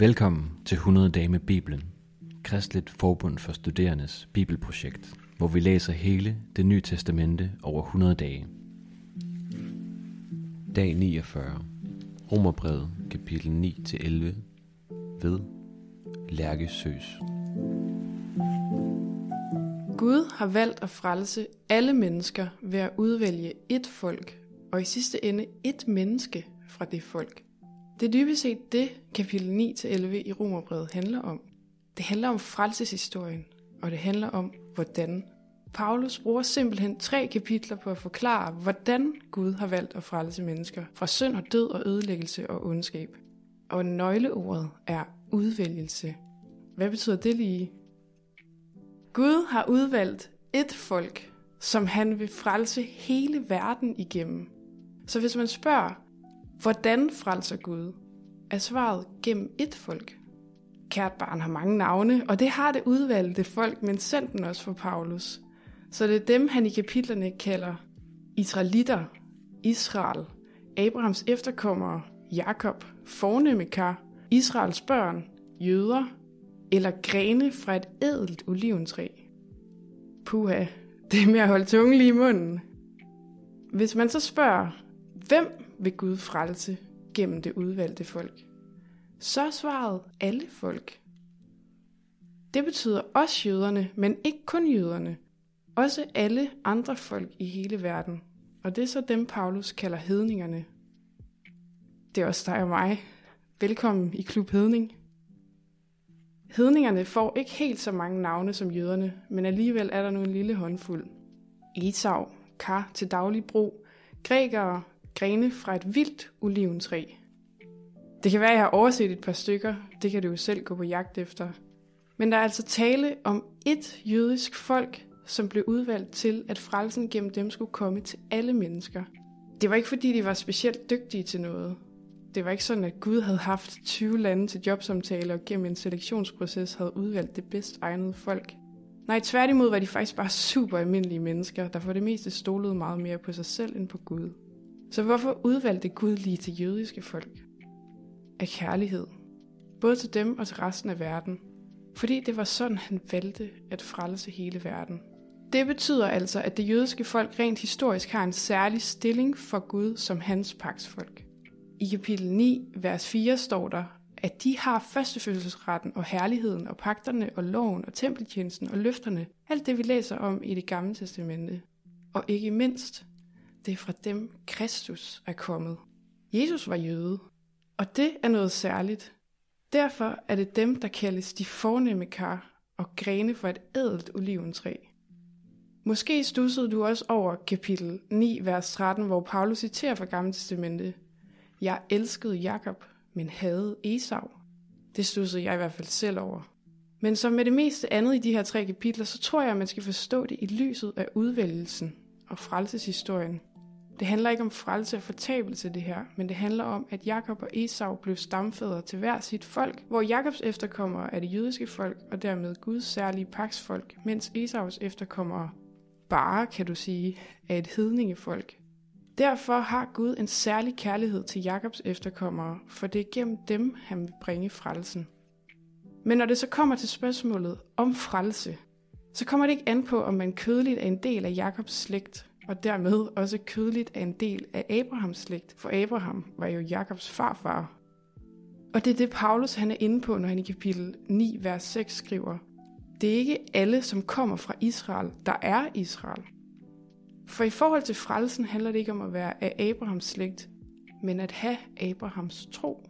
Velkommen til 100 dage med Bibelen, Kristligt Forbund for Studerendes Bibelprojekt, hvor vi læser hele det nye testamente over 100 dage. Dag 49. Romerbrevet, kapitel 9-11 ved Lærke Søs. Gud har valgt at frelse alle mennesker ved at udvælge et folk, og i sidste ende et menneske fra det folk. Det er dybest set det, kapitel 9-11 i Romerbrevet handler om. Det handler om frelseshistorien, og det handler om, hvordan. Paulus bruger simpelthen tre kapitler på at forklare, hvordan Gud har valgt at frelse mennesker fra synd og død og ødelæggelse og ondskab. Og nøgleordet er udvælgelse. Hvad betyder det lige? Gud har udvalgt et folk, som han vil frelse hele verden igennem. Så hvis man spørger, hvordan frelser Gud, er svaret gennem et folk. Kært barn har mange navne, og det har det udvalgte folk, men sendt den også for Paulus. Så det er dem, han i kapitlerne kalder Israelitter, Israel, Abrahams efterkommere, Jakob, fornemme kar, Israels børn, jøder eller grene fra et ædelt oliventræ. Puha, det er med at holde tungen lige i munden. Hvis man så spørger, hvem vil Gud frelse gennem det udvalgte folk? Så er svaret alle folk. Det betyder også jøderne, men ikke kun jøderne. Også alle andre folk i hele verden. Og det er så dem, Paulus kalder hedningerne. Det er også dig og mig. Velkommen i Klub Hedning. Hedningerne får ikke helt så mange navne som jøderne, men alligevel er der nu en lille håndfuld. Esau, kar til daglig brug, grækere, grene fra et vildt oliventræ. Det kan være, at jeg har overset et par stykker, det kan du jo selv gå på jagt efter. Men der er altså tale om et jødisk folk, som blev udvalgt til, at frelsen gennem dem skulle komme til alle mennesker. Det var ikke fordi, de var specielt dygtige til noget. Det var ikke sådan, at Gud havde haft 20 lande til jobsamtaler og gennem en selektionsproces havde udvalgt det bedst egnede folk. Nej, tværtimod var de faktisk bare super almindelige mennesker, der for det meste stolede meget mere på sig selv end på Gud. Så hvorfor udvalgte Gud lige til jødiske folk? Af kærlighed. Både til dem og til resten af verden. Fordi det var sådan, han valgte at frelse hele verden. Det betyder altså, at det jødiske folk rent historisk har en særlig stilling for Gud som hans paksfolk. I kapitel 9, vers 4 står der, at de har førstefødselsretten og herligheden og pagterne og loven og tempeltjenesten og løfterne. Alt det vi læser om i det gamle testamente. Og ikke mindst, det er fra dem Kristus er kommet. Jesus var jøde, og det er noget særligt. Derfor er det dem, der kaldes de fornemme kar og grene for et ædelt oliventræ. Måske stussede du også over kapitel 9, vers 13, hvor Paulus citerer fra Gamle Testamente. Jeg elskede Jakob, men havde Esau. Det stussede jeg i hvert fald selv over. Men som med det meste andet i de her tre kapitler, så tror jeg, at man skal forstå det i lyset af udvælgelsen og frelseshistorien. Det handler ikke om frelse og fortabelse det her, men det handler om, at Jakob og Esau blev stamfædre til hver sit folk, hvor Jakobs efterkommere er det jødiske folk og dermed Guds særlige paksfolk, mens Esaus efterkommere bare, kan du sige, er et hedningefolk. Derfor har Gud en særlig kærlighed til Jakobs efterkommere, for det er gennem dem, han vil bringe frelsen. Men når det så kommer til spørgsmålet om frelse, så kommer det ikke an på, om man kødeligt er en del af Jakobs slægt, og dermed også kødeligt er en del af Abrahams slægt, for Abraham var jo Jakobs farfar. Og det er det, Paulus han er inde på, når han i kapitel 9, vers 6 skriver, det er ikke alle, som kommer fra Israel, der er Israel. For i forhold til frelsen handler det ikke om at være af Abrahams slægt, men at have Abrahams tro.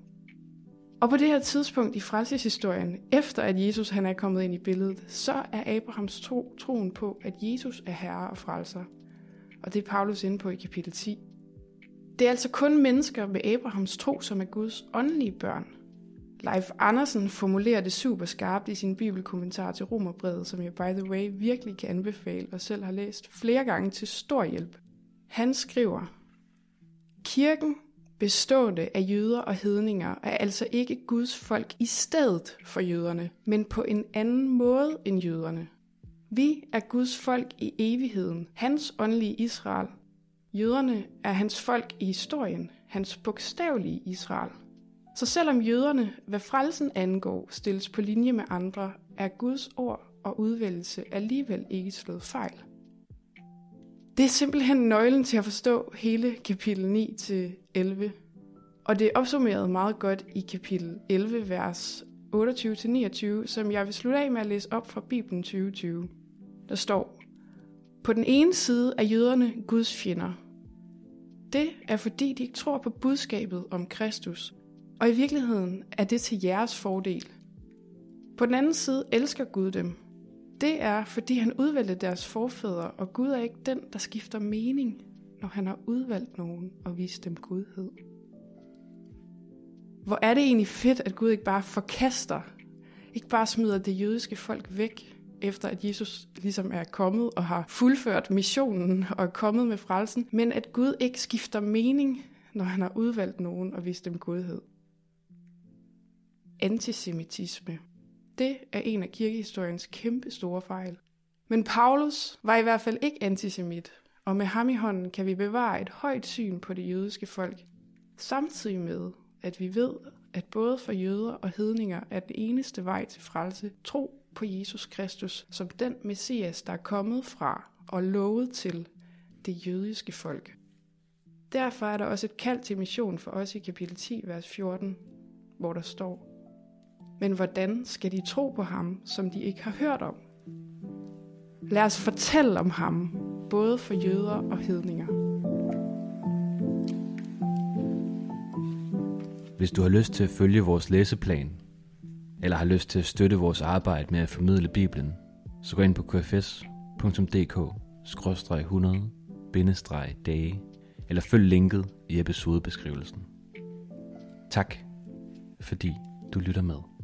Og på det her tidspunkt i frelseshistorien, efter at Jesus han er kommet ind i billedet, så er Abrahams tro troen på, at Jesus er herre og frelser – og det er Paulus inde på i kapitel 10. Det er altså kun mennesker med Abrahams tro, som er Guds åndelige børn. Leif Andersen formulerer det super skarpt i sin bibelkommentar til Romerbrevet, som jeg by the way virkelig kan anbefale og selv har læst flere gange til stor hjælp. Han skriver, Kirken bestående af jøder og hedninger er altså ikke Guds folk i stedet for jøderne, men på en anden måde end jøderne. Vi er Guds folk i evigheden, hans åndelige Israel. Jøderne er hans folk i historien, hans bogstavelige Israel. Så selvom jøderne, hvad frelsen angår, stilles på linje med andre, er Guds ord og udvælgelse alligevel ikke slået fejl. Det er simpelthen nøglen til at forstå hele kapitel 9-11. Og det er opsummeret meget godt i kapitel 11, vers 28-29, som jeg vil slutte af med at læse op fra Bibelen 2020. Der står, På den ene side er jøderne Guds fjender. Det er fordi, de ikke tror på budskabet om Kristus, og i virkeligheden er det til jeres fordel. På den anden side elsker Gud dem. Det er, fordi han udvalgte deres forfædre, og Gud er ikke den, der skifter mening, når han har udvalgt nogen og vist dem godhed. Hvor er det egentlig fedt, at Gud ikke bare forkaster, ikke bare smider det jødiske folk væk, efter at Jesus ligesom er kommet og har fuldført missionen og er kommet med frelsen, men at Gud ikke skifter mening, når han har udvalgt nogen og vist dem godhed. Antisemitisme. Det er en af kirkehistoriens kæmpe store fejl. Men Paulus var i hvert fald ikke antisemit, og med ham i hånden kan vi bevare et højt syn på det jødiske folk, samtidig med, at vi ved, at både for jøder og hedninger er den eneste vej til frelse tro på Jesus Kristus som den messias, der er kommet fra og lovet til det jødiske folk. Derfor er der også et kald til mission for os i kapitel 10, vers 14, hvor der står, Men hvordan skal de tro på ham, som de ikke har hørt om? Lad os fortælle om ham, både for jøder og hedninger. Hvis du har lyst til at følge vores læseplan, eller har lyst til at støtte vores arbejde med at formidle Bibelen, så gå ind på kfs.dk-100-dage, eller følg linket i episodebeskrivelsen. Tak, fordi du lytter med.